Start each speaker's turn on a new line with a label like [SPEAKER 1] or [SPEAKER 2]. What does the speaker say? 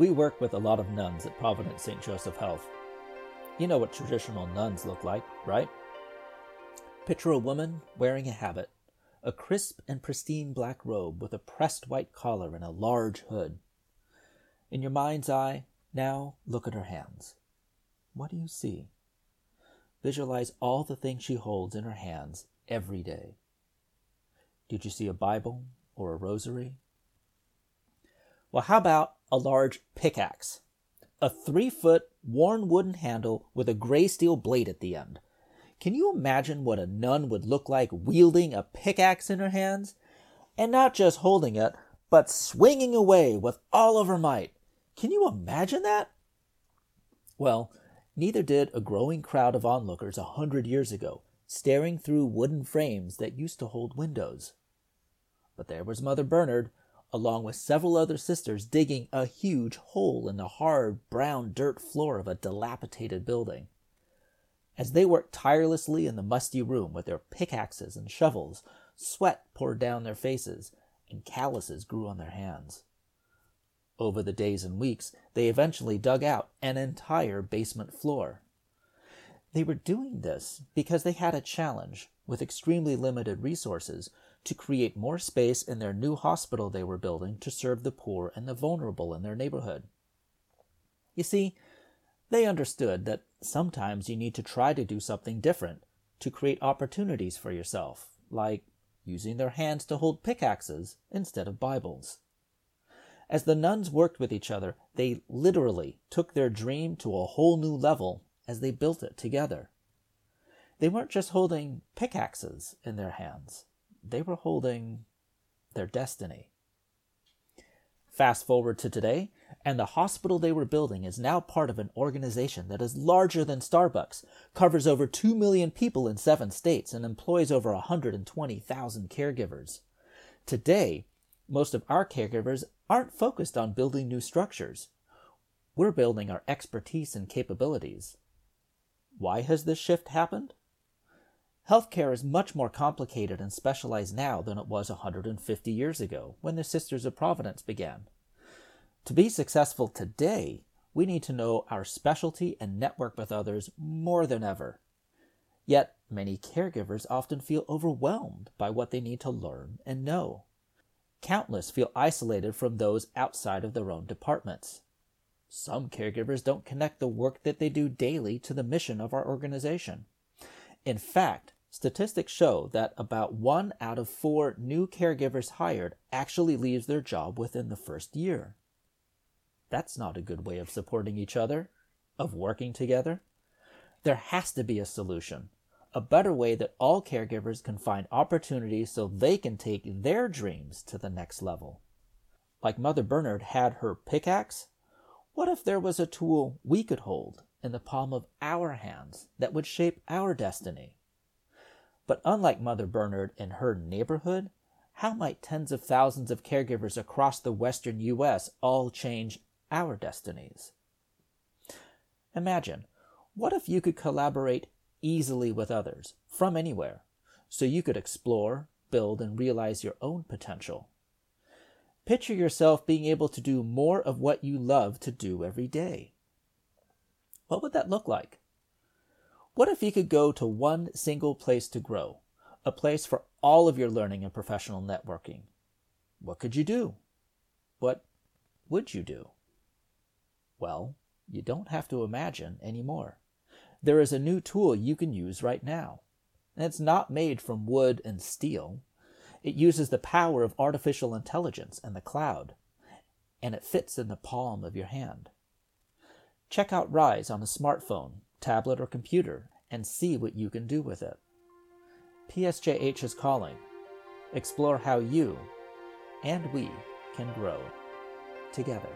[SPEAKER 1] We work with a lot of nuns at Providence St. Joseph Health. You know what traditional nuns look like, right? Picture a woman wearing a habit, a crisp and pristine black robe with a pressed white collar and a large hood. In your mind's eye, now look at her hands. What do you see? Visualize all the things she holds in her hands every day. Did you see a Bible or a rosary? Well, how about a large pickaxe? A three foot worn wooden handle with a gray steel blade at the end. Can you imagine what a nun would look like wielding a pickaxe in her hands? And not just holding it, but swinging away with all of her might. Can you imagine that? Well, neither did a growing crowd of onlookers a hundred years ago, staring through wooden frames that used to hold windows. But there was Mother Bernard, along with several other sisters, digging a huge hole in the hard brown dirt floor of a dilapidated building. As they worked tirelessly in the musty room with their pickaxes and shovels, sweat poured down their faces and calluses grew on their hands. Over the days and weeks, they eventually dug out an entire basement floor. They were doing this because they had a challenge with extremely limited resources to create more space in their new hospital they were building to serve the poor and the vulnerable in their neighborhood. You see, they understood that sometimes you need to try to do something different to create opportunities for yourself, like using their hands to hold pickaxes instead of Bibles. As the nuns worked with each other, they literally took their dream to a whole new level as they built it together. They weren't just holding pickaxes in their hands, they were holding their destiny. Fast forward to today, and the hospital they were building is now part of an organization that is larger than Starbucks, covers over 2 million people in seven states, and employs over 120,000 caregivers. Today, most of our caregivers aren't focused on building new structures. We're building our expertise and capabilities. Why has this shift happened? Healthcare is much more complicated and specialized now than it was 150 years ago when the Sisters of Providence began. To be successful today, we need to know our specialty and network with others more than ever. Yet, many caregivers often feel overwhelmed by what they need to learn and know. Countless feel isolated from those outside of their own departments. Some caregivers don't connect the work that they do daily to the mission of our organization. In fact, statistics show that about one out of four new caregivers hired actually leaves their job within the first year. That's not a good way of supporting each other, of working together. There has to be a solution a better way that all caregivers can find opportunities so they can take their dreams to the next level. Like Mother Bernard had her pickaxe, what if there was a tool we could hold in the palm of our hands that would shape our destiny? But unlike Mother Bernard in her neighborhood, how might tens of thousands of caregivers across the western U.S. all change our destinies? Imagine, what if you could collaborate easily with others from anywhere so you could explore, build, and realize your own potential. Picture yourself being able to do more of what you love to do every day. What would that look like? What if you could go to one single place to grow, a place for all of your learning and professional networking? What could you do? What would you do? Well, you don't have to imagine anymore there is a new tool you can use right now. And it's not made from wood and steel. It uses the power of artificial intelligence and the cloud, and it fits in the palm of your hand. Check out Rise on a smartphone, tablet, or computer and see what you can do with it. PSJH is calling. Explore how you and we can grow together.